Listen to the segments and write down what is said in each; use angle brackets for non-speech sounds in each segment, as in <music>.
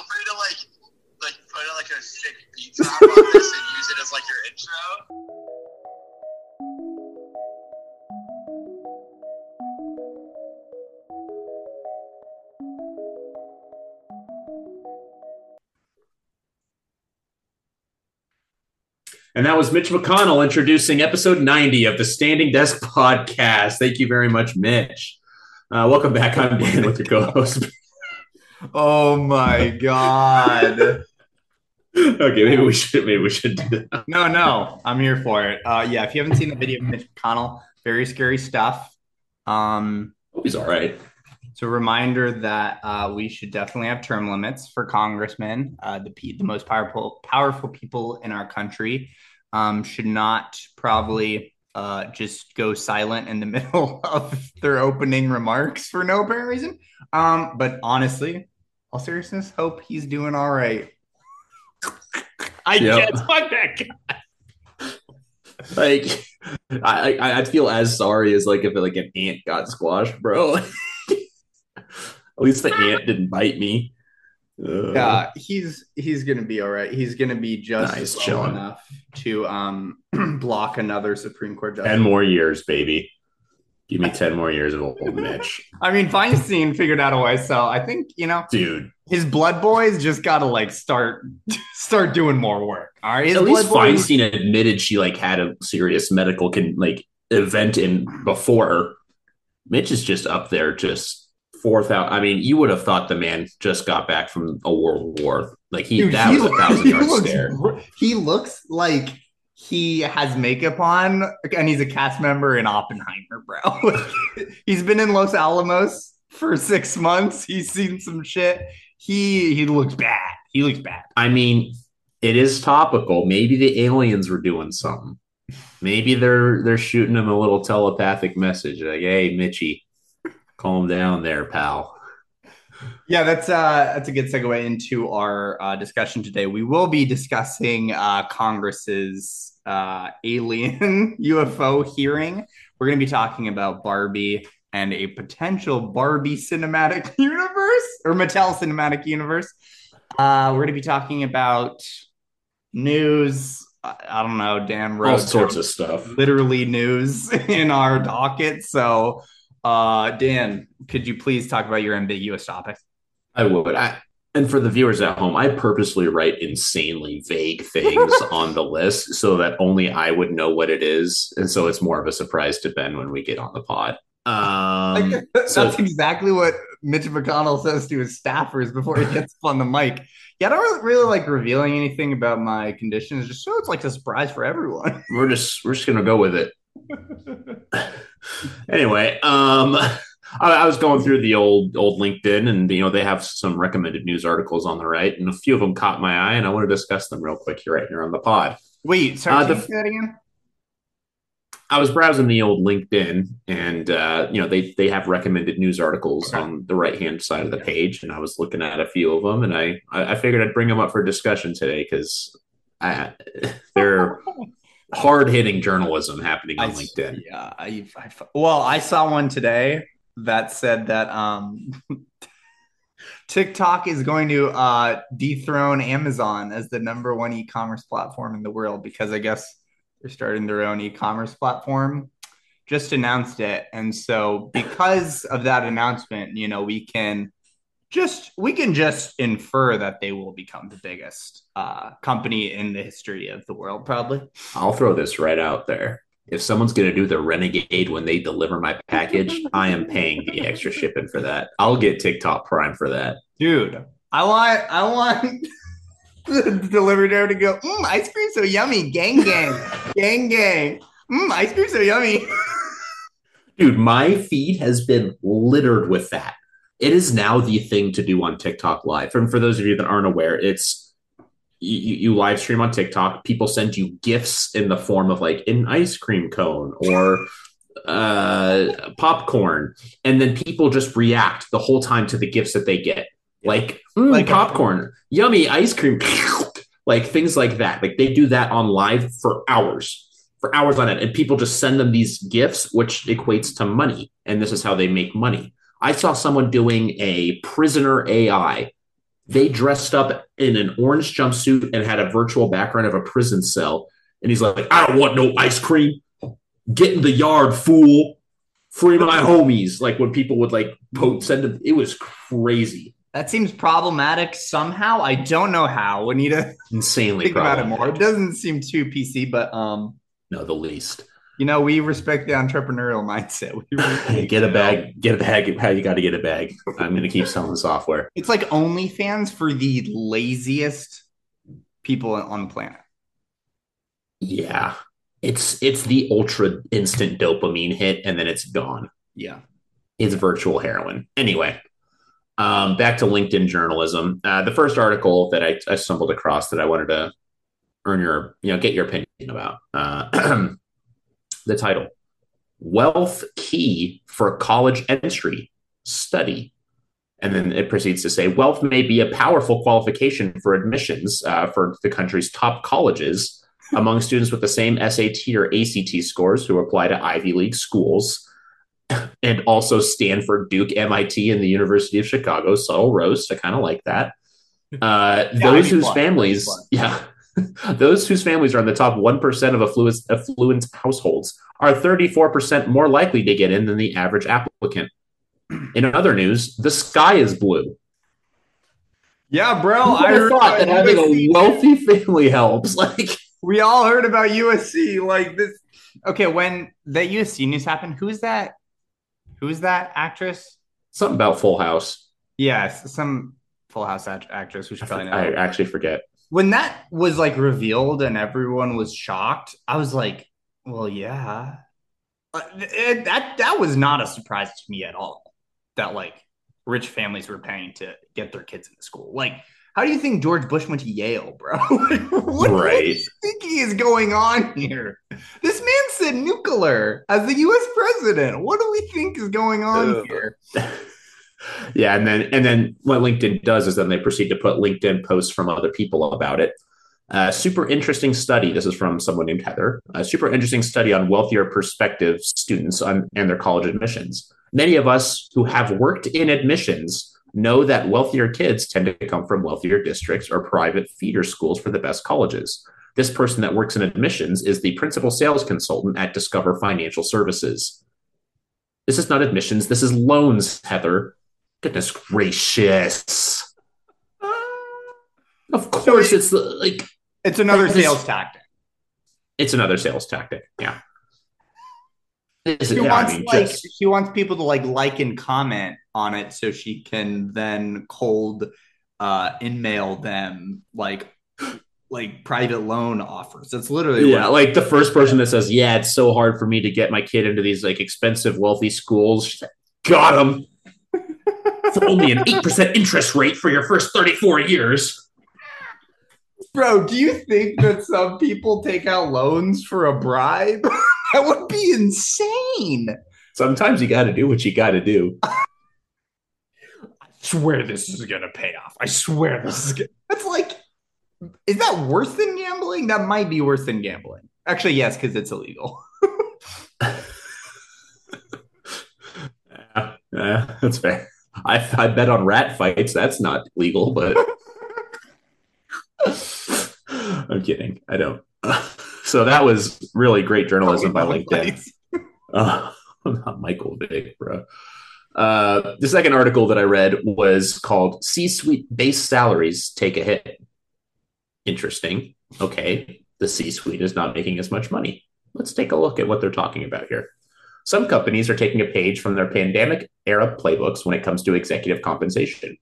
feel free to like like put like a sick beat drop on this and use it as like your intro. And that was Mitch McConnell introducing episode 90 of the Standing Desk podcast. Thank you very much, Mitch. Uh, welcome back. I'm Dan with your co host. Oh my god. okay, maybe we should maybe we should do that. No, no, I'm here for it. Uh, yeah, if you haven't seen the video of Mitch McConnell, very scary stuff. Um, Hope he's all right. it's a reminder that uh, we should definitely have term limits for congressmen. Uh, the pe- the most powerful powerful people in our country um, should not probably uh, just go silent in the <laughs> middle of their opening remarks for no apparent reason. Um, but honestly, all seriousness, hope he's doing all right. I Yep. can't fuck that guy. Like, I, I I'd feel as sorry as like if like an ant got squashed, bro. <laughs> At least the ant didn't bite me. Uh, Yeah, he's he's gonna be all right. He's gonna be just Nice, slow enough to um <clears throat> block another Supreme Court justice. ten more years, baby. Give me ten more years of old Mitch, <laughs> I mean, Feinstein figured out a way, so I think you know dude. his blood boys just gotta like start <laughs> start doing more work. All right, his At least boys- Feinstein admitted she like had a serious medical can like event in before. Mitch is just up there, just four thousand. I mean, you would have thought the man just got back from a world war. Like he Dude, that he was a thousand yard <laughs> stare. He looks like he has makeup on and he's a cast member in Oppenheimer, bro. <laughs> he's been in Los Alamos for six months. He's seen some shit. He he looks bad. He looks bad. I mean, it is topical. Maybe the aliens were doing something. Maybe they're they're shooting him a little telepathic message like, "Hey, Mitchy, calm down there, pal." Yeah, that's uh that's a good segue into our uh, discussion today. We will be discussing uh, Congress's uh, alien <laughs> UFO hearing. We're going to be talking about Barbie and a potential Barbie cinematic <laughs> universe or Mattel cinematic universe. Uh, we're going to be talking about news. I, I don't know, Dan All sorts of stuff. literally news <laughs> in our docket. So, uh, Dan, could you please talk about your ambiguous topic? I would. I, and for the viewers at home, I purposely write insanely vague things <laughs> on the list so that only I would know what it is, and so it's more of a surprise to Ben when we get on the pod. Um, Like, <laughs> that's so- exactly what Mitch McConnell says to his staffers before he gets up on the mic. Yeah, I don't really, really like revealing anything about my condition, conditions, just so it's like a surprise for everyone. we're just we're just gonna go with it. <laughs> anyway, um, I, I was going through the old old LinkedIn, and you know they have some recommended news articles on the right, and a few of them caught my eye, and I want to discuss them real quick here right here on the pod. Wait, sorry, Uh, the- that again? I was browsing the old LinkedIn, and uh, you know they they have recommended news articles Okay. on the right hand side of the page, and I was looking at a few of them, and I I figured I'd bring them up for discussion today because <laughs> they're hard hitting journalism happening on I- LinkedIn. Yeah, I, I, well, I saw one today that said that um, <laughs> TikTok is going to uh, dethrone Amazon as the number one e-commerce platform in the world because I guess they're starting their own e-commerce platform. Just announced it, and so because of that announcement, you know, we can just we can just infer that they will become the biggest uh, company in the history of the world, probably. I'll throw this right out there. If someone's going to do the renegade when they deliver my <laughs> package, I am paying the extra shipping for that. I'll get TikTok Prime for that. Dude, I want I want <laughs> the delivery driver to go, mm, ice cream so yummy, gang gang, gang gang. Mm, ice cream so yummy. <laughs> Dude, my feed has been littered with that. It is now the thing to do on TikTok Live. And for those of you that aren't aware, it's you, you live stream on TikTok. People send you gifts in the form of like an ice cream cone or <laughs> uh, popcorn, and then people just react the whole time to the gifts that they get, like, mm, Like a- popcorn, yummy ice cream, <laughs> like things like that. Like they do that on live for hours for hours on end, and people just send them these gifts, which equates to money. And this is how they make money. I saw someone doing a prisoner AI They dressed up in an orange jumpsuit and had a virtual background of a prison cell. And he's like, I don't want no ice cream. Get in the yard, fool. Free my homies. Like when people would like post, send it, it was crazy. That seems problematic somehow. I don't know how. We need to Insanely <laughs> think about it more. It doesn't seem too PC, but um, No, the least. You know, we respect the entrepreneurial <laughs> mindset. We really <laughs> get a bag, get a bag. How you got to get a bag. I'm going to keep selling software. It's like OnlyFans for the laziest people on the planet. Yeah. It's it's the ultra instant dopamine hit and then it's gone. Yeah. It's virtual heroin. Anyway, um, back to LinkedIn journalism. Uh, the first article that I, I stumbled across that I wanted to earn your, you know, get your opinion about. Uh, <clears throat> the title Wealth Key for College Entry Study. And then it proceeds to say wealth may be a powerful qualification for admissions uh, for the country's top colleges among students with the same SAT or ACT scores who apply to Ivy League schools <laughs> and also Stanford, Duke, MIT, and the University of Chicago. Subtle roast. I kind of like that. Uh, Yeah, those whose plus, families, yeah, <laughs> those whose families are in the top 1% of affluent, affluent households are 34% more likely to get in than the average applicant. In other news, the sky is blue. Yeah, bro. I thought that having USC. a wealthy family helps. <laughs> Like, We all heard about USC. Like this. Okay, when the USC news happened, who's that? Who's that actress? something about Full House. Yes, some Full House act- actress who should probably know. I actually forget. When that was like revealed and everyone was shocked, I was like, "Well, yeah." Uh, it- that that was not a surprise to me at all. That like rich families were paying to get their kids into school. Like, how do you think George Bush went to Yale, bro? <laughs> Like, what, what do Right. you think is going on here? This man said nuclear as the U.S. president. What do we think is going on Ugh. here? <laughs> yeah, and then and then what LinkedIn does is then they proceed to put LinkedIn posts from other people about it. Uh, super interesting study. This is from someone named Heather. A super interesting study on wealthier prospective students on, and their college admissions. Many of us who have worked in admissions know that wealthier kids tend to come from wealthier districts or private feeder schools for the best colleges. This person that works in admissions is the principal sales consultant at Discover Financial Services. This is not admissions. This is loans, Heather. Goodness gracious. Of course, it's the, like It's another sales tactic. it's another sales tactic. Yeah. She yeah, I wants mean, like just- she wants people to like like and comment on it so she can then cold uh in mail them like like private loan offers. That's literally yeah, like the first person that says, "Yeah, it's so hard for me to get my kid into these like expensive, wealthy schools." She's like, Got him for only an eight percent interest rate for your first thirty-four years. Bro, do you think that some people take out loans for a bribe? <laughs> that would be insane. Sometimes you got to do what you got to do. I swear this is gonna pay off. I swear this is gonna That's like is that worse than gambling? That might be worse than gambling. Actually, yes, because it's illegal. <laughs> <laughs> Yeah, yeah, that's fair. I, I bet on rat fights. That's not legal, but <laughs> I'm kidding. I don't. So that was really great journalism by LinkedIn. <laughs> Uh, not Michael Vick, bro. Uh, the second article that I read was called C Suite Base Salaries Take a Hit. Interesting. Okay. The C Suite is not making as much money. Let's take a look at what they're talking about here. Some companies are taking a page from their pandemic era playbooks when it comes to executive compensation.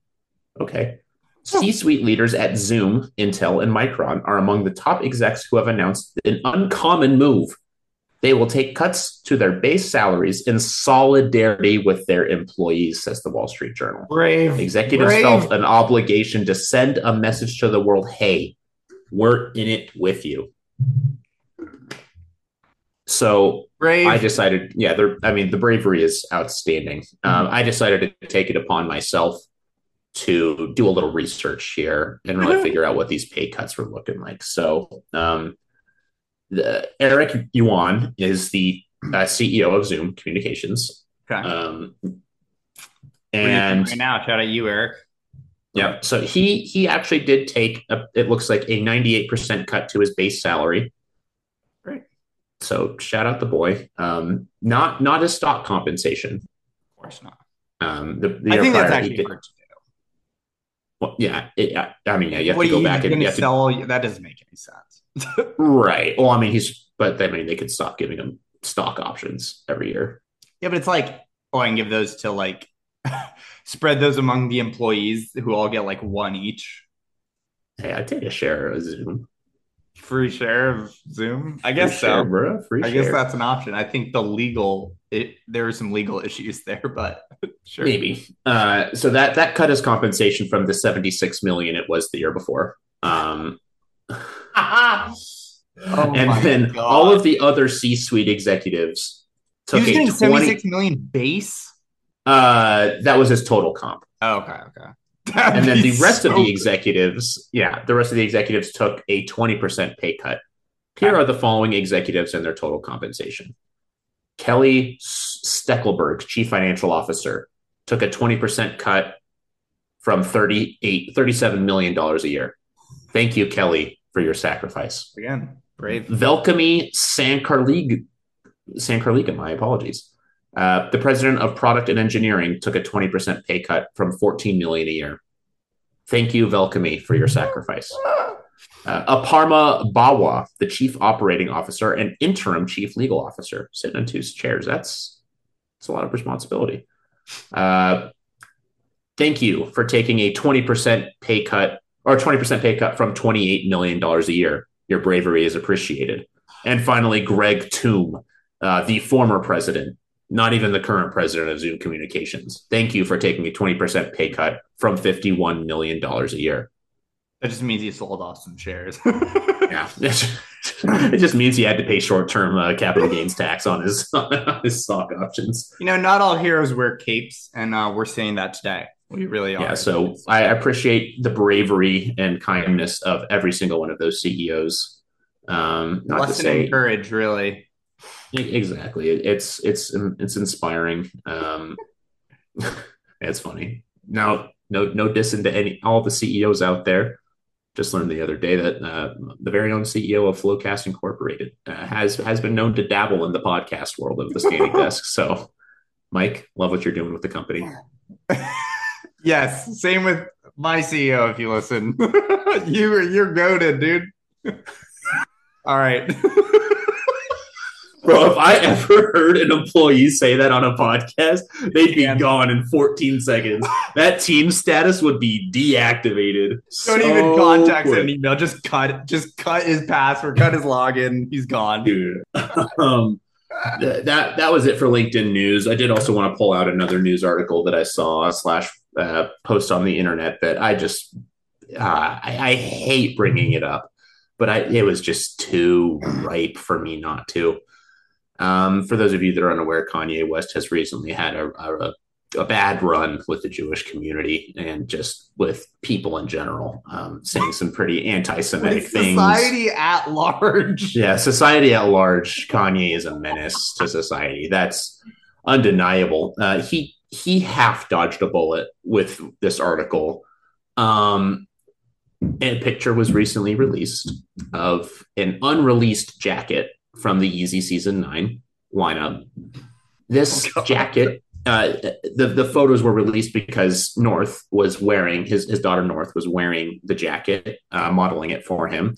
Okay. C suite leaders at Zoom, Intel, and Micron are among the top execs who have announced an uncommon move. They will take cuts to their base salaries in solidarity with their employees, says the Wall Street Journal. Brave. Executives Brave. felt an obligation to send a message to the world hey, we're in it with you. So Brave. I decided, yeah, I mean, the bravery is outstanding. Um, I decided to take it upon myself to do a little research here and really figure out what these pay cuts were looking like. So, um, the, Eric Yuan is the uh, CEO of Zoom Communications. okay. Um, What are you doing and right now, shout out to you, Eric. Yeah. So he he actually did take a, it looks like a 98% cut to his base salary. So shout out the boy. Um, not not his stock compensation. Of course not. Um, the, the I think that's actually hard to do. well, yeah, it, I- I mean, yeah, you have What to go back and you have to, sell? That doesn't make any sense. <laughs> right. Well, I mean, he's, but I mean, they could stop giving him stock options every year. Yeah, but it's like, oh, I can give those to like <laughs> spread those among the employees who all get like one each. Hey, I take a share of Zoom. Free share of Zoom. I guess share, so. bro. Free I share. guess that's an option. I think the legal it there are some legal <laughs> issues there, but <laughs> sure. Maybe. Uh, so that that cut his compensation from the 76 million it was the year before. Um, <laughs> Oh and then God. all of the other C-suite executives He took was a 20 76 million base. uh that was his total comp. Oh, okay, okay. And then the rest of the the executives, yeah, the rest of the executives took a 20% pay cut. Here are the following executives and their total compensation. Kelly S- Steckelberg, chief financial officer, took a 20% cut from 38 37 million dollars a year. Thank you Kelly for your sacrifice. again brave. Velkami Sankarlig Sankarliga, my apologies. Uh, the president of product and engineering took a 20% pay cut from 14 million a year. Thank you, Velkami, for your sacrifice. Uh, Aparna Bawa, the chief operating officer and interim chief legal officer, sitting in two chairs. That's that's a lot of responsibility. Uh, thank you for taking a 20% pay cut or 20% pay cut from $28 million a year. Your bravery is appreciated. And finally, Greg Tomb, uh, the former president, not even the current president of Zoom Communications. Thank you for taking a 20% pay cut from $51 million a year. That just means he sold off some shares. <laughs> Yeah. <laughs> it just means he had to pay short term uh, capital gains tax on his, <laughs> on his stock options. You know, not all heroes wear capes, and uh, we're saying that today. We really are. Yeah, so I appreciate the bravery and kindness of every single one of those CEOs. Um, not to say courage, really. Exactly. It's it's it's inspiring. Um, <laughs> it's funny. Now, no no dissing to any all the CEOs out there. Just learned the other day that uh, the very own CEO of Flowcast Incorporated uh, has has been known to dabble in the podcast world of the standing <laughs> desk. So, Mike, love what you're doing with the company. <laughs> Yes, same with my CEO. If you listen, you you're goaded, dude. All right. Bro, if I ever heard an employee say that on a podcast, they'd be gone in 14 seconds. That team status would be deactivated. Don't so even contact quick. an email. Just cut. Just cut his password. Cut his login. He's gone. dude. <laughs> um, th- that that was it for LinkedIn news. I did also want to pull out another news article that I saw slash uh, post on the internet that I just uh, I, I hate bringing it up, but I it was just too ripe for me not to. Um, for those of you that are unaware, Kanye West has recently had a, a, a bad run with the Jewish community and just with people in general, um, saying some pretty <laughs> anti-Semitic things. society at large. <laughs> Yeah, society at large, Kanye is a menace to society. That's undeniable. Uh, he he half dodged a bullet with this article. Um, a picture was recently released of an unreleased jacket from the Yeezy Season Nine lineup. This Oh, jacket, uh, the the photos were released because North was wearing his his daughter North was wearing the jacket, uh, modeling it for him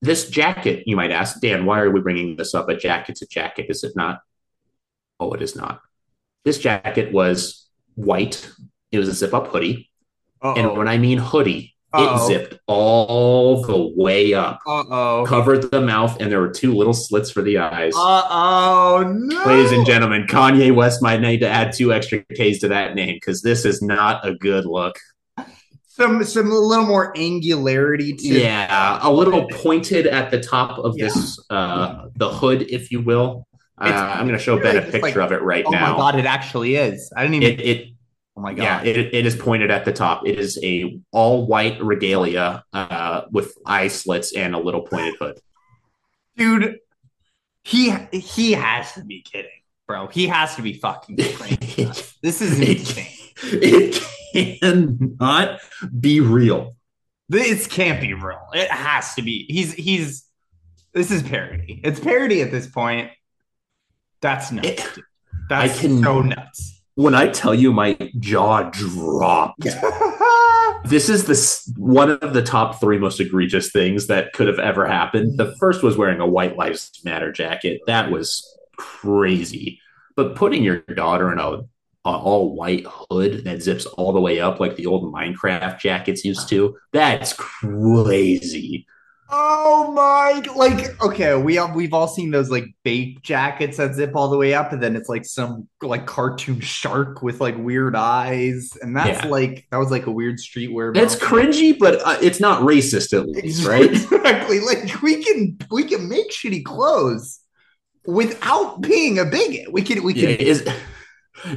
this jacket, you might ask, Dan, why are we bringing this up? A jacket's a jacket, is it not? Oh, it is not. This jacket was white. It was a zip up hoodie. And Uh-oh. when I mean hoodie, it Uh-oh. zipped all the way up, Uh-oh. covered the mouth, and there were two little slits for the eyes. Uh-oh. No. Ladies and gentlemen, Kanye West might need to add two extra Ks to that name because this is not a good look. Some some a little more angularity to Yeah, a little pointed at the top of this uh the hood, if you will. Uh, It's I'm going to show Ben really a just picture like- of it right Oh now. my god, it actually is. I didn't even It, it Oh my god. yeah, it, it is pointed at the top. It is a all white regalia uh, with eye slits and a little pointed hood. Dude, he he has to be kidding, bro. He has to be fucking <laughs> kidding. this is insane. it cannot be real. This can't be real. It has to be. He's he's. This is parody. It's parody at this point. That's nuts. It- That's can- so nuts. When I tell you my jaw dropped, <laughs> this is the one of the top three most egregious things that could have ever happened. The first was wearing a White Lives Matter jacket. That was crazy. But putting your daughter in a, a all white hood that zips all the way up like the old Minecraft jackets used to, that's crazy. Oh my! Like, okay, we all, we've all seen those like BAPE jackets that zip all the way up, and then it's like some like cartoon shark with like weird eyes, and that's Yeah. like that was like a weird streetwear. That's cringy, but uh, it's not racist at least, right? <laughs> Exactly. Like we can we can make shitty clothes without being a bigot. We can we Yeah, can. is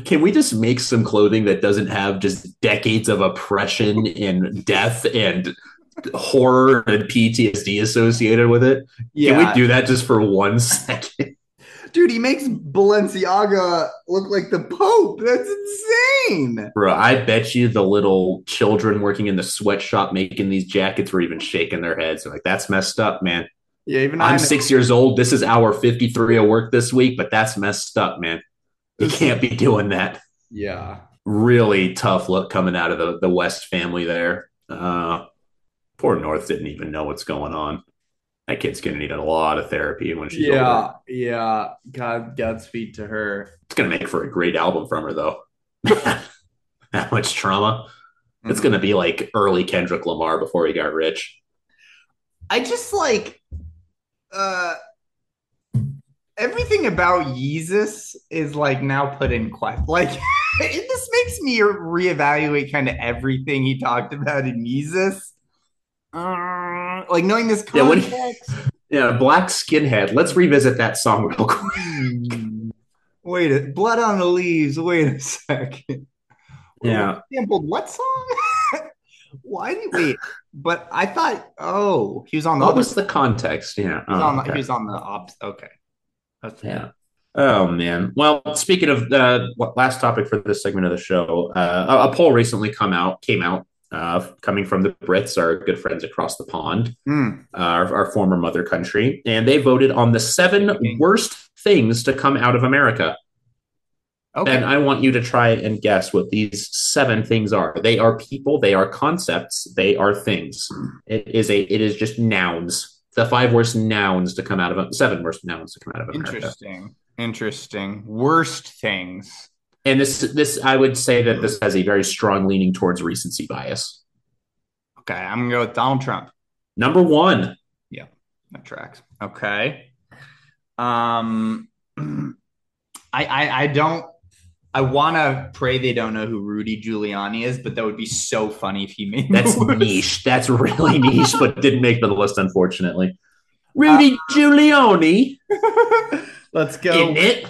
can we just make some clothing that doesn't have just decades of oppression and death and horror and PTSD associated with it? yeah, Can we do that just for one <laughs> second? dude. He makes Balenciaga look like the Pope. That's insane. Bro, I bet you the little children working in the sweatshop making these jackets were even shaking their heads. They're like, that's messed up, man. Yeah, even I'm six years old. This is hour 53 of work this week, but that's messed up, man. You can't be doing that. Yeah. really tough look coming out of the, the West family there. Uh, poor North didn't even know what's going on. That kid's gonna need a lot of therapy when she's yeah, older. yeah. God, Godspeed to her. It's gonna make for a great album from her though. <laughs> that much trauma. It's Mhm. gonna be like early Kendrick Lamar before he got rich. I just like uh everything about Yeezus is like now put in question. Like <laughs> it, this makes me reevaluate kind of everything he talked about in Yeezus. Uh, like knowing this Yeah, context. <laughs> Yeah, Black Skinhead. Let's revisit that song real quick. Hmm. Wait, a, blood on the leaves. Wait a second. Yeah. sampled what song? <laughs> Why you wait? But I thought, oh, he was on the What was the context? Yeah. He was Oh, on the, okay. he was on the ops. Okay. That's Yeah. Oh man. Well, speaking of uh, last topic for this segment of the show, uh, a, a poll recently come out came out uh, coming from the Brits, our good friends across the pond, Hmm. uh, our, our former mother country, and they voted on the seven worst things to come out of America. Okay. And I want you to try and guess what these seven things are. They are people, they are concepts, they are things. It is a it is just nouns. The five worst nouns to come out of seven worst nouns to come out of America. Interesting. Interesting. Worst things. And this this I would say that this has a very strong leaning towards recency bias. Okay, I'm gonna go with Donald Trump. Number one, Yeah, That tracks. Okay. Um, <clears throat> I I, I don't. I want to pray they don't know who Rudy Giuliani is, but that would be so funny if he made that's niche. That's really <laughs> niche, but didn't make the list, unfortunately. Rudy Giuliani <laughs> Let's go. in it.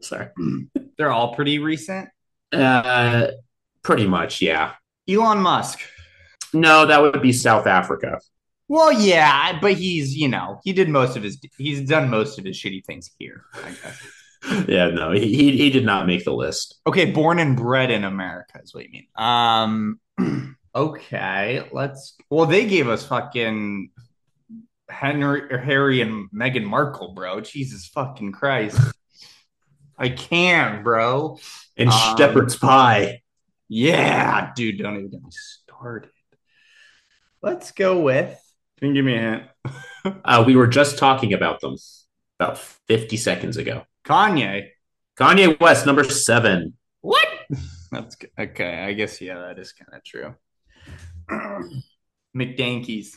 Sorry. <clears throat> They're all pretty recent. Uh, pretty much, yeah. Elon Musk. No, that would be South Africa. Well, yeah, but he's you know he did most of his he's done most of his shitty things here. I guess. <laughs> Yeah, no, he, he he did not make the list. Okay, born and bred in America is what you mean. Um, <clears throat> okay, let's. Well, they gave us fucking Henry, Harry, and Meghan Markle, bro. Jesus fucking Christ, I can't, bro. And Um, Shepherd's Pie. Yeah, dude, don't even get me started. Let's go with. Can you give me a hint? <laughs> Uh, we were just talking about them about 50 seconds ago. Kanye. Kanye West, number seven. What? <laughs> That's okay. I guess yeah, that is kind of true. <clears throat> McDankies.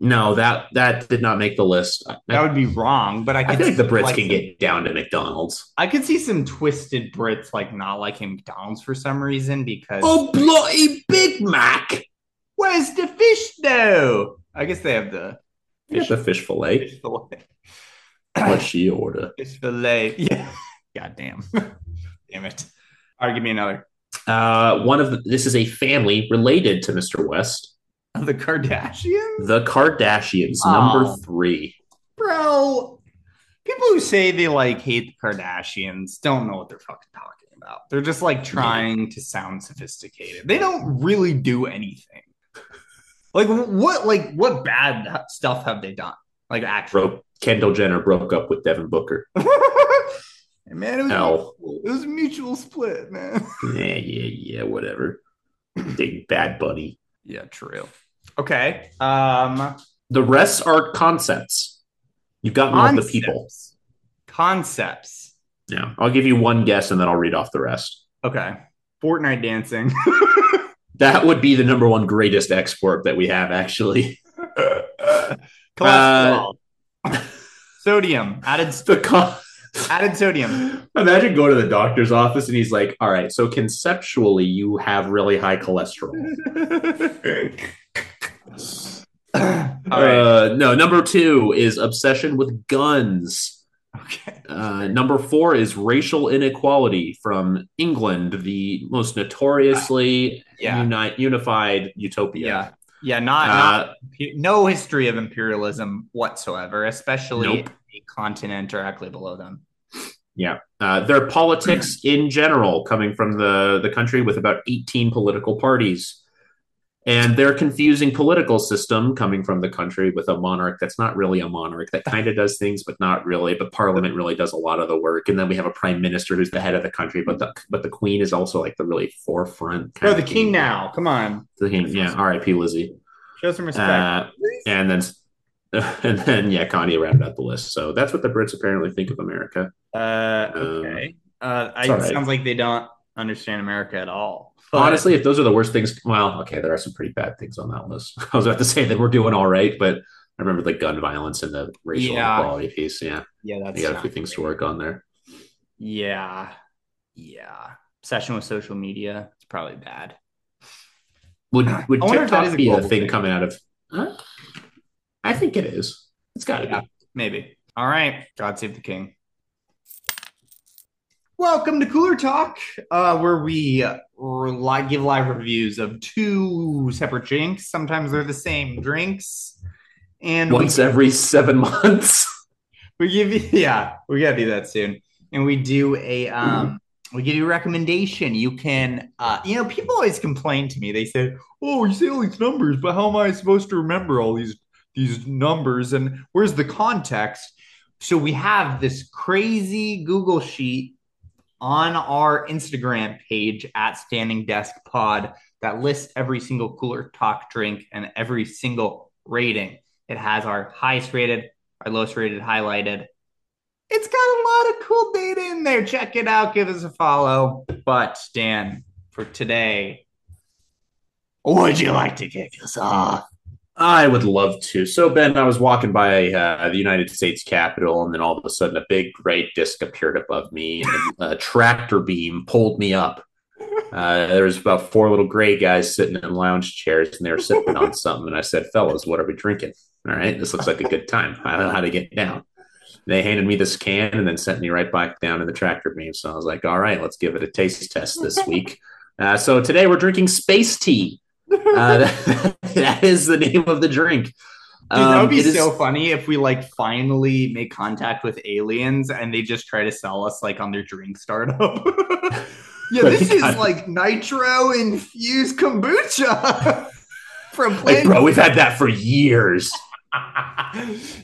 No, that that did not make the list. That would be wrong, but I I could feel like the Brits like, can get down to McDonald's. I could see some twisted Brits like not liking McDonald's for some reason because Oh, bloody Big Mac! where's the fish though? I guess they have the Fish the fish fillet. fish fillet. What she order? <laughs> fish fillet. Yeah. God damn. <laughs> damn it. All right, give me another. Uh, one of the, this is a family related to Mr. West. The Kardashians, The Kardashians, Oh. number three. bro. People who say they like hate the Kardashians don't know what they're fucking talking about. They're just like trying to sound sophisticated. They don't really do anything. Like what? Like what bad stuff have they done? Like actually, Broke Kendall Jenner broke up with Devin Booker. <laughs> man, it was, it was a mutual split, man. yeah, yeah, yeah, whatever. Big bad bunny. Yeah, true. Okay. Um, The rest are concepts. You've gotten all the people. concepts. Yeah, I'll give you one guess and then I'll read off the rest. Okay. Fortnite dancing. <laughs> That would be the number one greatest export that we have, actually. <laughs> Cholesterol. <laughs> sodium. Added The con- added sodium. Imagine going to the doctor's office and he's like, "All right, so conceptually, you have really high cholesterol." Right. Uh, no, number two is obsession with guns. okay. Uh, number four is racial inequality from England, the most notoriously Yeah. uni- unified utopia. Yeah. Yeah, not, not Uh, no history of imperialism whatsoever, especially Nope. the continent directly below them. uh, their politics <clears throat> in general, coming from the, the country with about 18 political parties. And their confusing political system coming from the country with a monarch that's not really a monarch, that kind of does things, but not really. But parliament really does a lot of the work. And then we have a prime minister who's the head of the country, but the but the queen is also like the really forefront. kind of the king now. Come on. The king, yeah. R.I.P. Lizzie. Show some respect. Uh, and then <laughs> and then yeah, Kanye rounded out the list. So that's what the Brits apparently think of America. Uh, okay. Uh, I, it right. sounds like they don't understand America at all. But- Honestly, if those are the worst things, well, okay, there are some pretty bad things on that list. <laughs> I was about to say that we're doing all right, but I remember the gun violence and the racial Yeah. inequality piece. Yeah, yeah, that's you got a few things to work on there. Yeah, yeah. Obsession with social media. It's probably bad. Would would I wonder if that TikTok be a thing, thing. coming out of? Huh? I think it is. It's got to Yeah. be. Maybe. All right. God save the king. Welcome to Cooler Talk, uh, where we uh, give live reviews of two separate drinks. Sometimes they're the same drinks, and we Once every seven <laughs> months. we give you <laughs> yeah we gotta do that soon. And we do a um we give you a recommendation. You can uh you know people always complain to me. They say oh you say all these numbers but how am i supposed to remember all these these numbers? And where's the context? So we have this crazy google sheet on our instagram page at standing desk pod that lists every single cooler talk drink and every single rating it has our highest rated our lowest rated highlighted. It's got a lot of cool data in there. Check it out. Give us a follow. But Dan, for today, would you like to kick us off? I would love to. So, Ben, I was walking by uh, the United States Capitol, and then all of a sudden, a big, bright disc appeared above me, and a tractor beam pulled me up. Uh, there was about four little gray guys sitting in lounge chairs, and they were sipping on something. And I said, "Fellas, what are we drinking? All right, this looks like a good time. I don't know how to get down." They handed me this can and then sent me right back down in the tractor beam. So I was like, "All right, let's give it a taste test this week." Uh, so today we're drinking space tea. Uh, that, <laughs> that is the name of the drink. Dude, that would Um, be is- so funny if we like finally make contact with aliens and they just try to sell us like on their drink startup. <laughs> yeah, this is God. <laughs> like nitro infused kombucha from like, bro, we've had that for years.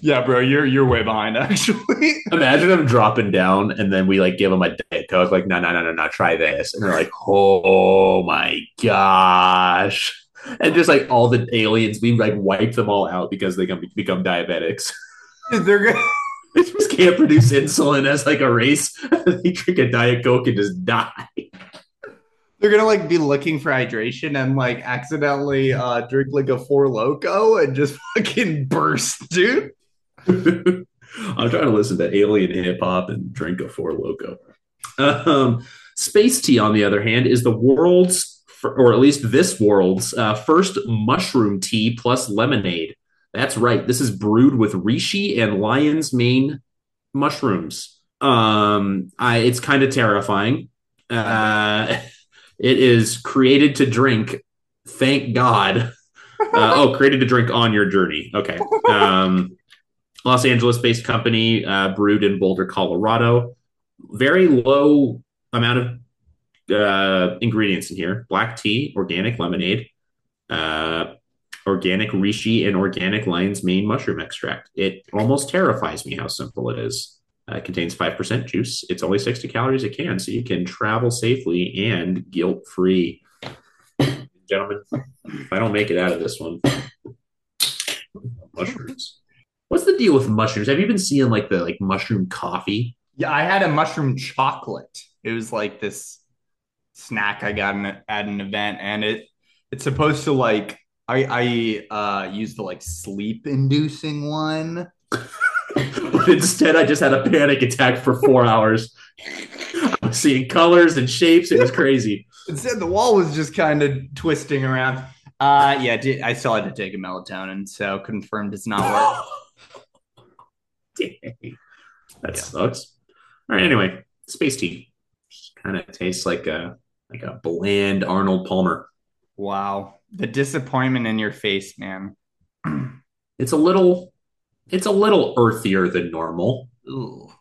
yeah, bro, you're you're way behind actually. Imagine them dropping down and then we like give them a Diet Coke, like, no, no, no, no, no, try this. And they're like, oh my gosh. And just like all the aliens, we like wipe them all out because they come, become diabetics. <laughs> They're gonna <laughs> They just can't produce insulin as like a race. <laughs> they drink a Diet Coke and just die. they're gonna like be looking for hydration and like accidentally uh drink like a four loco and just fucking burst, dude. I'm trying to listen to alien hip hop and drink a Four Loco. Um, Space Tea, on the other hand, is the world's, or at least this world's, uh, first mushroom tea plus lemonade. That's right. This is brewed with reishi and lion's mane mushrooms. Um, I, it's kind of terrifying. Uh, <laughs> it is created to drink. Thank God. Uh, oh, <laughs> created to drink on your journey. Okay. Um, Los Angeles based company, uh, brewed in Boulder, Colorado. Very low amount of uh, ingredients in here: black tea, organic lemonade, uh, organic reishi, and organic lion's mane mushroom extract. It almost terrifies me how simple it is. Uh, it contains five percent juice. It's only sixty calories a can, so you can travel safely and guilt free. Gentlemen, if I don't make it out of this one, mushrooms. What's the deal with mushrooms? Have you been seeing like the like mushroom coffee? Yeah, I had a mushroom chocolate. It was like this snack I got in, at an event, and it it's supposed to like I I uh used the like sleep inducing one. but <laughs> instead, I just had a panic attack for four hours. I was seeing colors and shapes. It was crazy. Instead, the wall was just kind of twisting around. Uh, yeah, I still had to take a melatonin, so confirmed it's not work. <laughs> Dang. That sucks. All right. Anyway, space tea kind of tastes like a like a bland Arnold Palmer. Wow, the disappointment in your face, man. <clears throat> It's a little, it's a little earthier than normal. Ooh.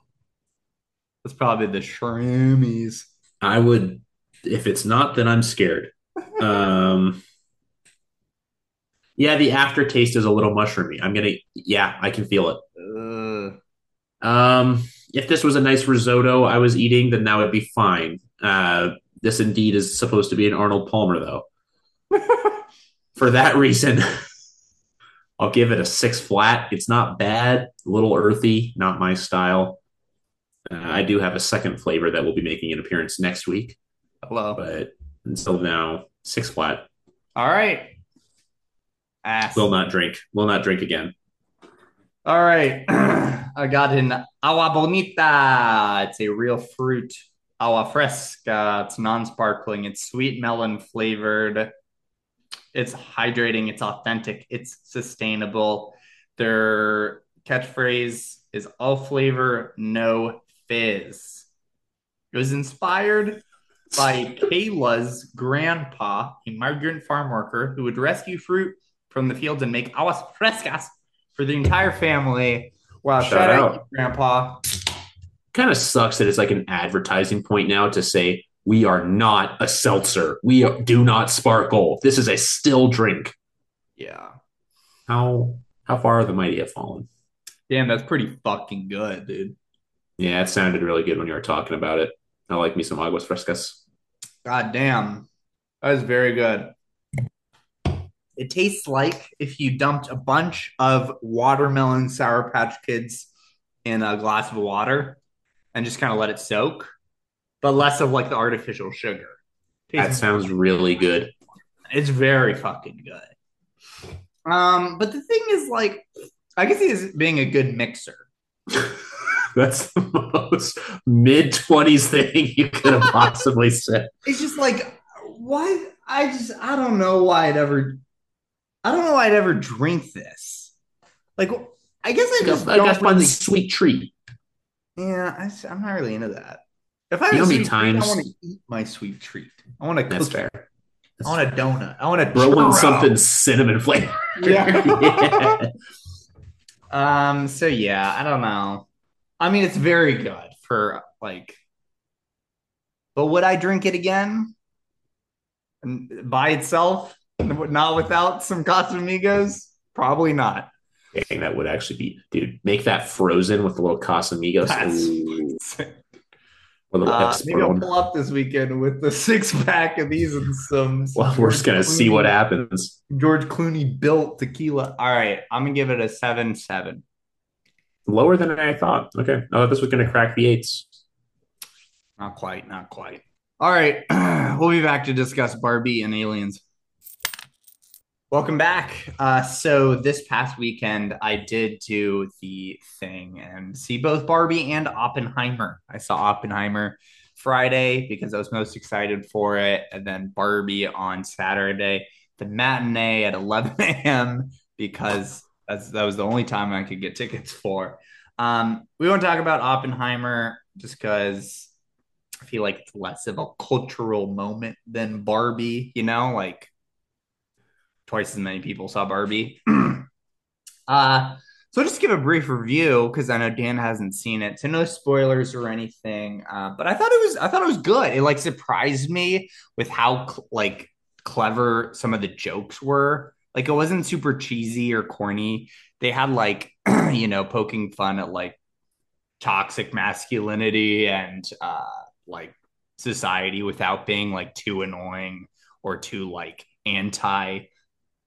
That's probably the shroomies. I would, if it's not, then I'm scared. <laughs> Um, yeah, the aftertaste is a little mushroomy. I'm gonna, yeah, I can feel it. Um, if this was a nice risotto I was eating, then that would be fine. Uh, this indeed is supposed to be an Arnold Palmer, though. <laughs> For that reason, <laughs> I'll give it a six flat. It's not bad, a little earthy, not my style. Uh, I do have a second flavor that will be making an appearance next week, Hello. but until now, six flat. All right. Ass. Will not drink. Will not drink again. All right. <clears throat> I got an agua bonita. It's a real fruit agua fresca. It's non-sparkling. It's sweet melon flavored. It's hydrating. It's authentic. It's sustainable. Their catchphrase is all flavor, no fizz. It was inspired by Kayla's grandpa, a migrant farm worker who would rescue fruit from the fields and make aguas frescas for the entire family. Wow, shout, Shout out, out. grandpa. Kind of sucks that it's like an advertising point now to say we are not a seltzer. We do not sparkle. This is a still drink. Yeah. How how far the mighty have fallen? Damn, that's pretty fucking good, dude. Yeah, it sounded really good when you were talking about it. I like me some aguas frescas. God damn. That is very good. It tastes like if you dumped a bunch of watermelon Sour Patch Kids in a glass of water and just kind of let it soak, but less of like the artificial sugar. That sounds really good. it's very fucking good. Um, but the thing is, like, I guess he is being a good mixer. <laughs> That's the most mid twenties thing you could have possibly <laughs> said. It's just like, why? I just, I don't know why I'd ever, I don't know why I'd ever drink this. Like, I guess I just I don't got one sweet treat. Yeah, I, am not really into that. If I You have know a how many sweet treat, I times- want to eat my sweet treat. I want to That's fair. it. I want a donut. I want to Throw in something cinnamon flavored. <laughs> Yeah. <laughs> Um. So yeah, I don't know. I mean, it's very good for like, but would I drink it again? By itself, not without some Casamigos? Probably not. Dang, that would actually be, dude. Make that frozen with a little Casamigos. That's- Ooh, with a little Uh, maybe I'll pull up this weekend with the <laughs> six pack of these and some. some <laughs> Well, we're just gonna George see what happens. George Clooney built tequila. All right, I'm gonna give it a seven seven. Lower than I thought. Okay. Oh, this was gonna crack the eights. Not quite, not quite. All right, <clears throat> we'll be back to discuss Barbie and aliens. Welcome back. Uh, so this past weekend, I did do the thing and see both Barbie and Oppenheimer. I saw Oppenheimer Friday because I was most excited for it, and then Barbie on Saturday, the matinee at 11 a.m. because that was the only time I could get tickets for. Um, we won't talk about Oppenheimer just because I feel like it's less of a cultural moment than Barbie, you know, like twice as many people saw Barbie. <clears throat> uh, So just give a brief review because I know Dan hasn't seen it, so no spoilers or anything. Uh, but I thought it was I thought it was good. It like surprised me with how cl- like clever some of the jokes were. Like it wasn't super cheesy or corny. They had like <clears throat> you know poking fun at like toxic masculinity and uh, like society without being like too annoying or too like anti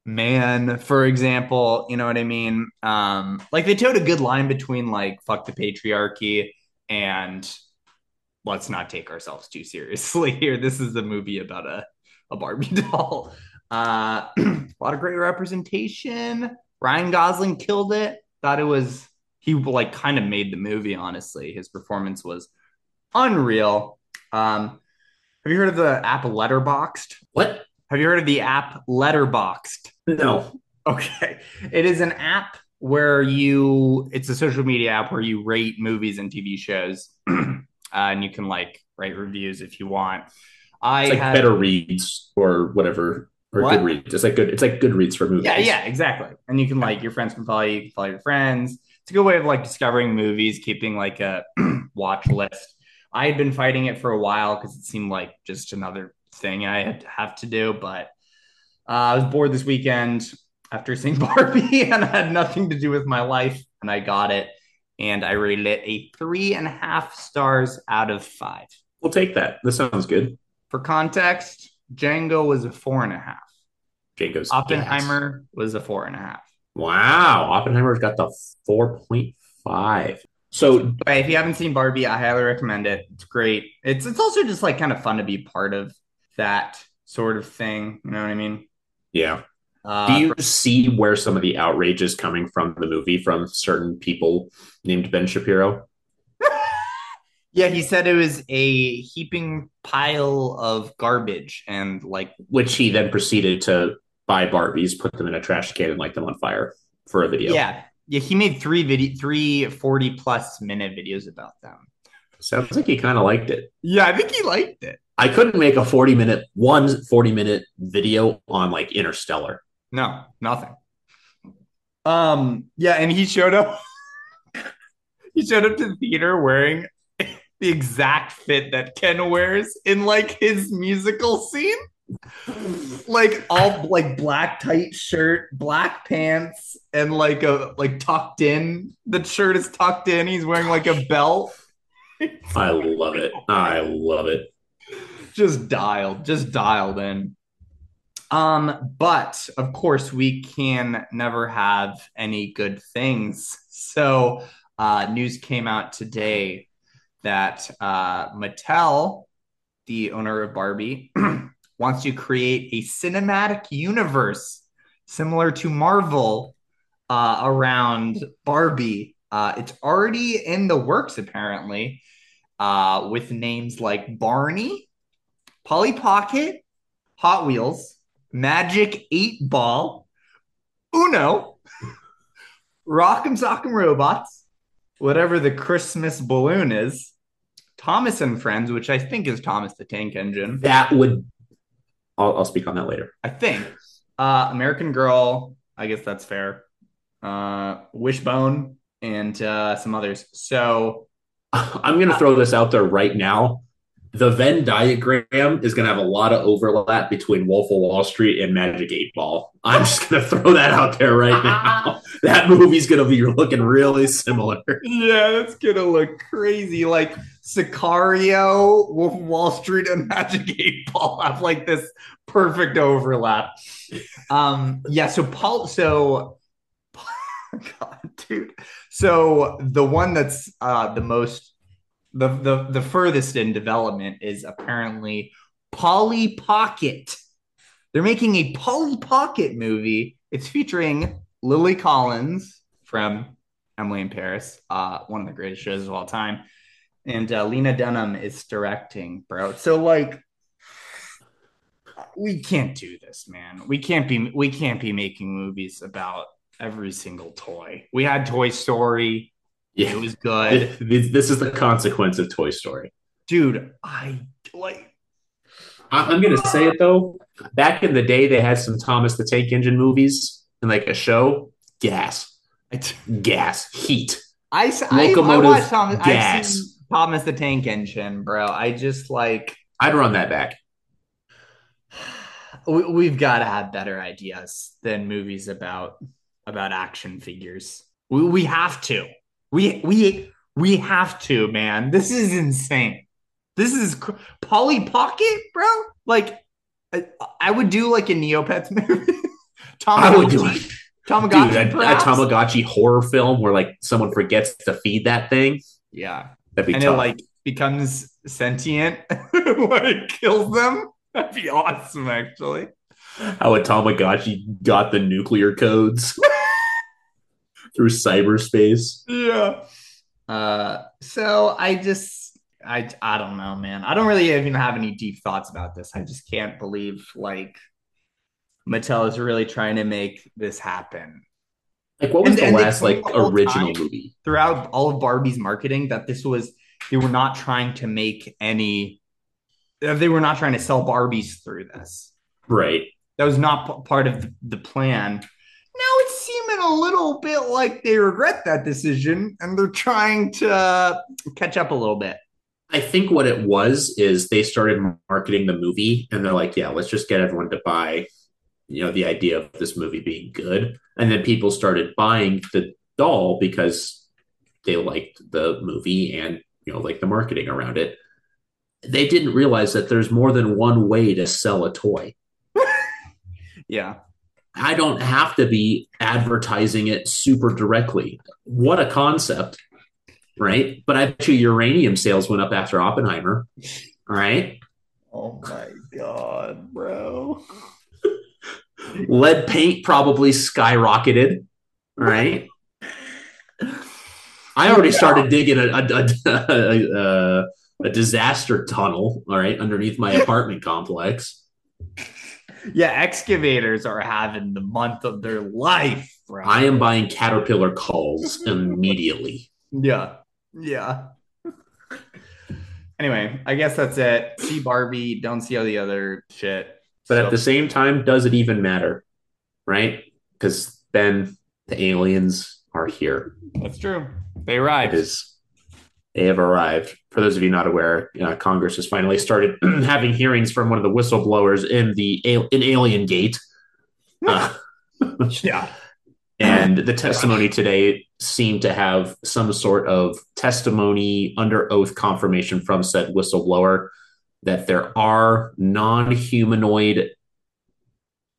man, for example. You know what I mean? Um, like they towed a good line between like fuck the patriarchy and let's not take ourselves too seriously <laughs> here. This is a movie about a, a Barbie <laughs> doll. Uh, <clears throat> a lot of great representation. Ryan Gosling killed it. Thought it was he like kind of made the movie. Honestly, his performance was unreal. Um, have you heard of the app Letterboxd? What? Have you heard of the app Letterboxd? No. Okay. It is an app where you, it's a social media app where you rate movies and TV shows. <clears throat> uh, and you can like write reviews if you want. I It's like had, better reads or whatever. Or What? Goodreads. It's like good it's like Goodreads for movies. Yeah, yeah, exactly. And you can like your friends can follow you, you can follow your friends. It's a good way of like discovering movies, keeping like a <clears throat> watch list. I had been fighting it for a while because it seemed like just another thing I had to have to do, but uh, I was bored this weekend after seeing <laughs> Barbie and I had nothing to do with my life, and I got it, and I rated it a three and a half stars out of five. We'll take that. This sounds good. For context, Django was a four and a half. Jacob's Oppenheimer was a four and a half. Wow. Oppenheimer's got the 4.5. So if you haven't seen Barbie, I highly recommend it. It's great. It's it's also just like kind of fun to be part of that sort of thing. You know what I mean? yeah. Uh, Do you see where some of the outrage is coming from the movie from certain people named Ben Shapiro? <laughs> yeah, he said it was a heaping pile of garbage and like Which he then proceeded to buy Barbies, put them in a trash can, and light them on fire for a video. yeah. Yeah, he made three video three 40 plus minute videos about them. Sounds like he kind of liked it. Yeah, I think he liked it. I couldn't make a 40 minute, one 40 minute video on like Interstellar. No, nothing. Um, yeah, and he showed up. <laughs> he showed up to the theater wearing <laughs> the exact fit that Ken wears in like his musical scene. Like all like black tight shirt, black pants, and like a like tucked in. The shirt is tucked in. He's wearing like a belt. I love it. I love it. Just dialed, just dialed in. Um, but of course, we can never have any good things. So, uh, news came out today that uh, Mattel, the owner of Barbie, <clears throat> wants to create a cinematic universe similar to Marvel uh, around Barbie. Uh, it's already in the works, apparently, uh, with names like Barney, Polly Pocket, Hot Wheels, Magic 8 Ball, Uno, <laughs> Rock'em Sock'em Robots, whatever the Christmas balloon is, Thomas and Friends, which I think is Thomas the Tank Engine. That would, I'll, I'll speak on that later. I think. Uh, American Girl, I guess that's fair. Uh, Wishbone, and uh, some others. So, <laughs> I'm going to throw this out there right now. The Venn diagram is going to have a lot of overlap between Wolf of Wall Street and Magic 8 Ball. I'm just going to throw that out there right <laughs> now. that movie's going to be looking really similar. yeah, that's gonna look crazy. Like Sicario, Wolf of Wall Street, and Magic Eight Ball have like this perfect overlap. Um, yeah. So Paul, so <laughs> God, dude. So the one that's uh the most the the the furthest in development is apparently Polly Pocket. They're making a Polly Pocket movie. It's featuring Lily Collins from Emily in Paris, uh, one of the greatest shows of all time. And uh, Lena Dunham is directing, bro. So like, we can't do this, man. We can't be we can't be making movies about every single toy. We had Toy Story. It was good, This this is the consequence of Toy Story. dude. I like. I- I'm going to say it though. Back in the day, they had some Thomas the Tank Engine movies and like a show. Gas. Gas, heat. I, s- I- I Locomotive watched Thomas. Gas. Thomas the Tank Engine, bro. I just like I'd run that back. <sighs> we, we've got to have better ideas than movies about about action figures. We we have to. We we we have to, man. This is insane. This is cr- Polly Pocket, bro. Like I, I would do like a Neopets movie. <laughs> I would do it. Tamagotchi, Dude, a, a? Tamagotchi horror film where like someone forgets to feed that thing. Yeah, That'd be and tough. it like becomes sentient <laughs> when it kills them. That'd be awesome, actually. How a Tamagotchi got the nuclear codes <laughs> through cyberspace. Yeah. Uh, so I just, I, I don't know, man. I don't really even have any deep thoughts about this. I just can't believe like Mattel is really trying to make this happen Like, what was And- the and last like the original movie? throughout all of Barbie's marketing that this was they were not trying to make any, they were not trying to sell Barbies through this. Right. That was not p- part of the, the plan. Now it's seeming a little bit like they regret that decision and they're trying to uh, catch up a little bit. I think what it was is they started marketing the movie and they're like, yeah, let's just get everyone to buy, you know, the idea of this movie being good. And then people started buying the doll because they liked the movie and, you know, like the marketing around it. They didn't realize that there's more than one way to sell a toy. <laughs> Yeah. I don't have to be advertising it super directly. What a concept, right? But I bet you uranium sales went up after Oppenheimer, right? Oh my god, bro. <laughs> Lead paint probably skyrocketed, right? I already started digging a, a, a, <laughs> a, a disaster tunnel, all right, underneath my <laughs> apartment complex. Yeah, excavators are having the month of their life, bro. I am buying Caterpillar calls immediately. <laughs> Yeah. Yeah. anyway, I guess that's it. See Barbie, don't see all the other shit. But So- at the same time, does it even matter? Right? Because then the aliens are here. that's true. They It arrived. is they have arrived. For those of you not aware, uh, Congress has finally started <clears throat> having hearings from one of the whistleblowers in the in Alien Gate. Uh, <laughs> Yeah. and the testimony today seemed to have some sort of testimony under oath confirmation from said whistleblower that there are non-humanoid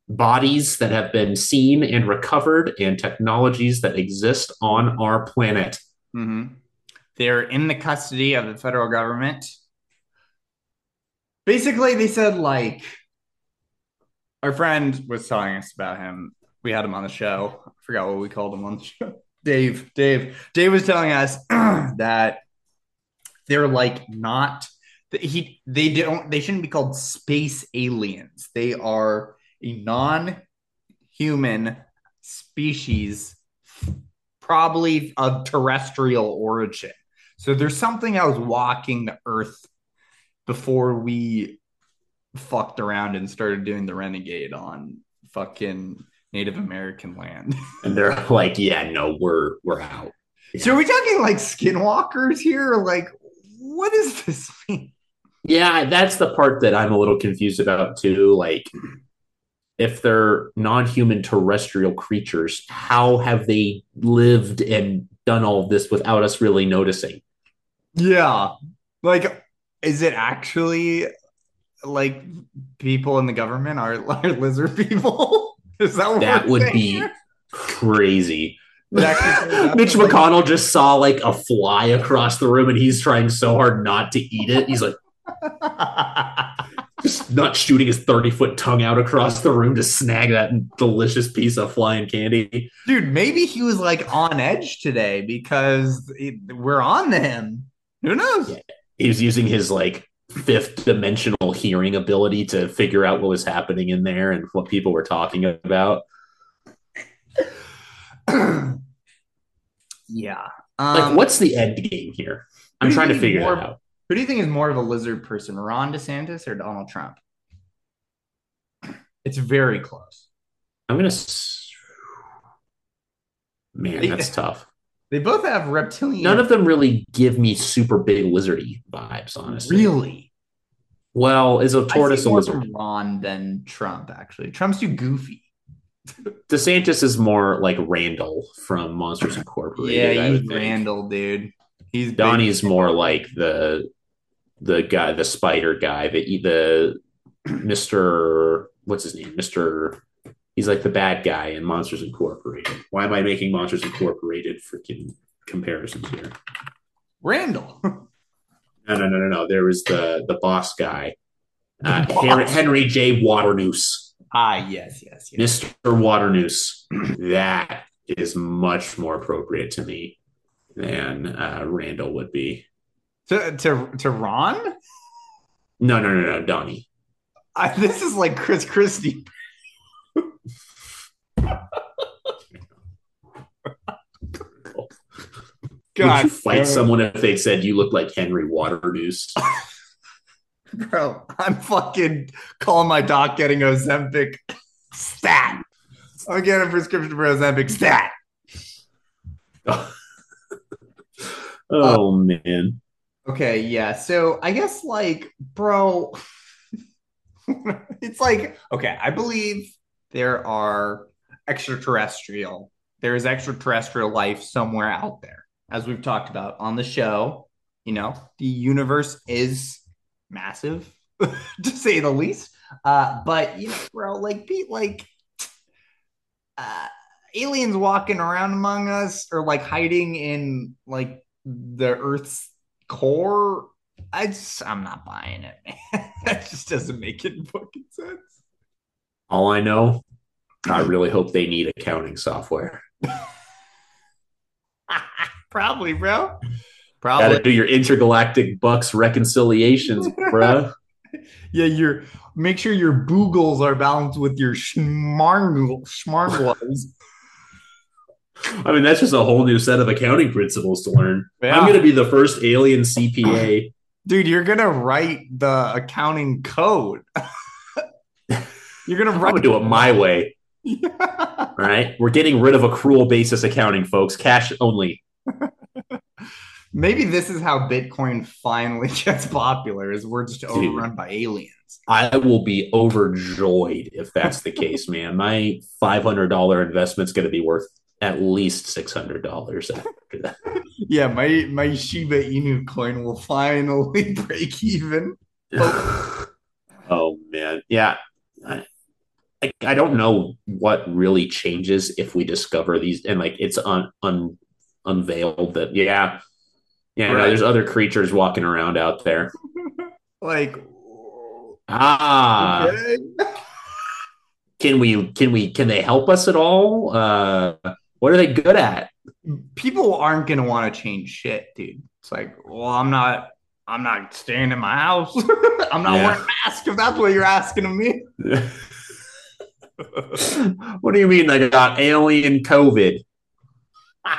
bodies that have been seen and recovered and technologies that exist on our planet hmm They're in the custody of the federal government. Basically, they said like our friend was telling us about him. We had him on the show. I forgot what we called him on the show. <laughs> Dave. Dave. Dave was telling us <clears throat> that they're like not he they don't they shouldn't be called space aliens. They are a non-human species probably of terrestrial origin. So there's something else walking the earth before we fucked around and started doing the renegade on fucking Native American land. <laughs> and they're like yeah no we're we're out so are we talking like skinwalkers here? Like, what does this mean? Yeah, that's the part that I'm a little confused about too. Like, if they're non-human terrestrial creatures, how have they lived and done all of this without us really noticing? Yeah. Like, is it actually like people in the government are, <laughs> are lizard people? <laughs> Is that what That would saying <laughs> be crazy. It actually turns out Mitch McConnell just saw like a fly across the room and he's trying so hard not to eat it. He's like just not shooting his 30 foot tongue out across the room to snag that delicious piece of flying candy. Dude, maybe he was like on edge today because we're on to him. Who knows? Yeah. he was using his like fifth dimensional hearing ability to figure out what was happening in there and what people were talking about. <clears throat> yeah. Like, Um, what's the end game here? I'm who do you trying to figure more- that out. Who do you think is more of a lizard person, Ron DeSantis or Donald Trump? It's very close. I'm gonna. Man, that's tough. They both have reptilian. None of them really give me super big lizardy vibes, honestly. really. Well, is a I see tortoise a more lizard? from Ron than Trump. Actually, Trump's too goofy. DeSantis is more like Randall from Monsters Incorporated. I Yeah, would he's think. Randall, dude. He's big. Donnie's more like the the guy, the spider guy, the the <clears throat> Mister. What's his name? Mister. He's like the bad guy in Monsters Incorporated. Why am I making Monsters Incorporated freaking comparisons here? Randall. <laughs> No, no, no, no, no. There was the the boss guy, uh, boss. Henry, Henry J. Waternoose, ah, yes, yes, yes. Mister Waternoose. That is much more appropriate to me than uh, Randall would be. To to to Ron. No, no, no, no, Donnie. I, this is like Chris Christie. <laughs> Would you fight someone if they said you look like Henry Waternoose? <laughs> bro. I'm fucking calling my doc, getting Ozempic stat. I'm getting a prescription for Ozempic stat. <laughs> oh uh, man. Okay, yeah. So I guess like, bro, it's like, okay, I believe there are extraterrestrial, there is extraterrestrial life somewhere out there. As we've talked about on the show, you know, the universe is massive, <laughs> to say the least. Uh, but you know, bro, like Pete, like uh aliens walking around among us or like hiding in like the Earth's core. I just I'm not buying it, man. <laughs> that just doesn't make any fucking sense. All I know, I really hope they need accounting software. <laughs> Probably, bro. Probably. do your intergalactic bucks reconciliations, <laughs> bro. Yeah, your make sure your boogles are balanced with your schmargle schmargles. <laughs> I mean, that's just a whole new set of accounting principles to learn. Yeah. I'm going to be the first alien CPA. Dude, you're gonna write the accounting code. You're gonna I'm write going to do it my way. Yeah. <laughs> All right. We're getting rid of accrual basis accounting, folks. Cash only. <laughs> Maybe this is how Bitcoin finally <laughs> gets popular, is we're just Dude. overrun by aliens. I will be overjoyed if that's the case, man. My $500 investment's going to be worth at least $600 after that. Yeah, my my Shiba Inu coin will finally break even. <sighs> oh man, yeah. I, I, I don't know what really changes if we discover these and like it's un, un unveiled that yeah, yeah. no, there's other creatures walking around out there. <laughs> Like, Ah, okay. <laughs> can we can we can they help us at all? Uh, what are they good at? people aren't gonna want to change shit, dude. It's like, well, I'm not, I'm not staying in my house. <laughs> I'm not Yeah. wearing a mask if that's what you're asking of me. <laughs> what do you mean? I got alien COVID. <laughs>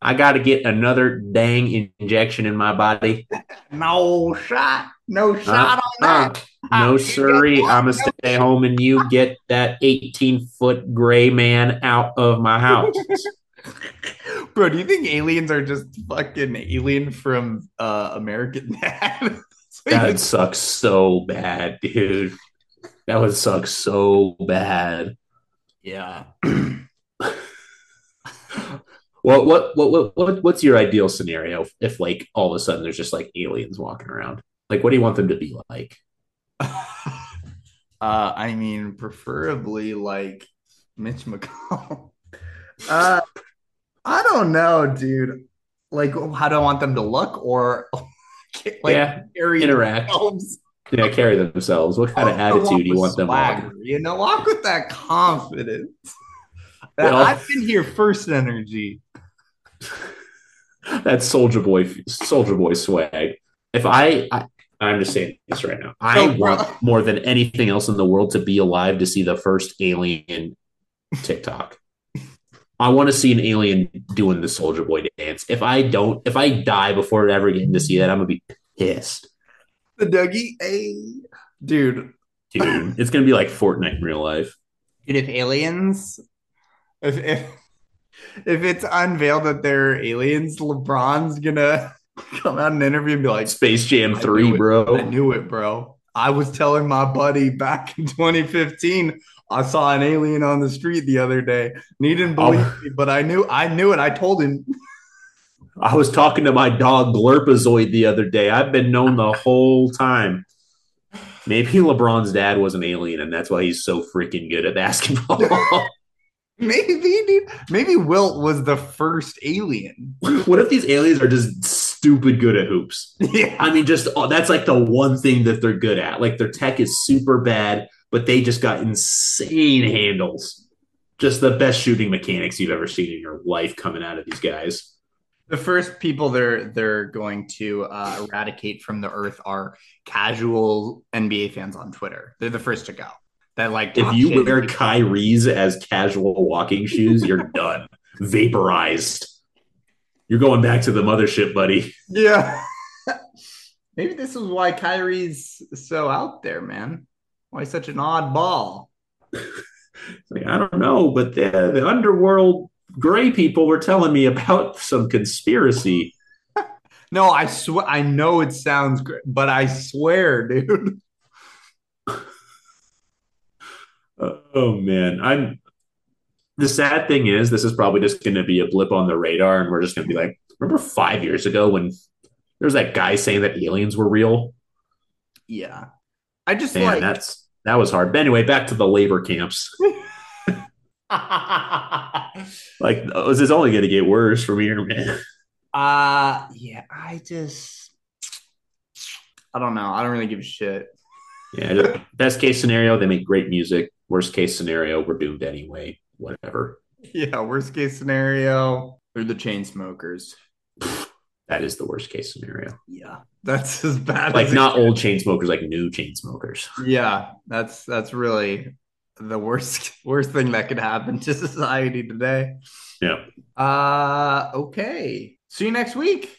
I got to get another dang injection in my body. No shot, no shot on that. No, You sirree. get what? I'm going to stay home and you <laughs> get that 18 foot gray man out of my house. Bro, do you think aliens are just fucking alien from uh, American Dad? That sucks so bad, dude. That would suck so bad. yeah. <clears throat> What, what, what, what, what, what's your ideal scenario if, like, all of a sudden there's just like aliens walking around? Like, what do you want them to be like? <laughs> uh, I mean, preferably like Mitch McConnell. <laughs> Uh, I don't know, dude. Like, how do I want them to look, or <laughs> like Yeah, carry interact. themselves? Yeah, carry themselves. What kind of attitude do you want them swagger, on? You know, walk with that confidence. Well- I've been here first energy. <laughs> that Soldier Boy, Soldier Boy swag. If I, I I'm just saying this right now. I bro- want more than anything else in the world to be alive to see the first alien TikTok. I want to see an alien doing the Soldier Boy dance. If I don't, if I die before ever getting to see that, I'm gonna be pissed, The Dougie, hey, dude. dude. it's gonna be like Fortnite in real life. Dude, if aliens, if if if it's unveiled that they're aliens, LeBron's gonna <laughs> come out in an interview and be like, Space Jam I 3, knew it. I knew it, bro. I was telling my buddy back in 2015, I saw an alien on the street the other day. And he didn't oh. believe Oh. me, but I knew I knew it. I told him. <laughs> I was talking to my dog Glurpazoid the other day. I've been known the whole time. Maybe LeBron's dad was an alien, and that's why he's so freaking good at basketball. <laughs> Maybe, dude. Maybe Wilt was the first alien. what if these aliens are just stupid good at hoops? Yeah. I mean, just oh, that's like the one thing that they're good at. Like their tech is super bad, but they just got insane handles. Just the best shooting mechanics you've ever seen in your life coming out of these guys. The first people they're they're going to uh, eradicate from the earth are casual NBA fans on Twitter. They're the first to go. That like If you shit. wear Kyrie's as casual walking shoes, you're <laughs> done. Vaporized. You're going back to the mothership, buddy. Yeah. <laughs> Maybe this is why Kyrie's so out there, man. Why such an odd ball. <laughs> Like, I don't know, but the, the underworld gray people were telling me about some conspiracy. <laughs> No, I swear I know it sounds great, but I swear, dude. <laughs> Oh man, I'm. The sad thing is, this is probably just going to be a blip on the radar, and we're just going to be like, remember five years ago when there was that guy saying that aliens were real? Yeah. I just Man, like that's that was hard. But anyway, back to the labor camps. <laughs> <laughs> Like, this is only going to get worse from here, man. uh yeah, I just I don't know. I don't really give a shit. Yeah, best case scenario, they make great music. Worst case scenario, we're doomed anyway. Whatever. Yeah, worst case scenario, they're the Chainsmokers. That is the worst case scenario. Yeah. That's as bad Like as not old Chainsmokers, like new Chainsmokers. Yeah, that's that's really the worst <laughs> worst thing that could happen to society today. Yeah. Uh okay. See you next week.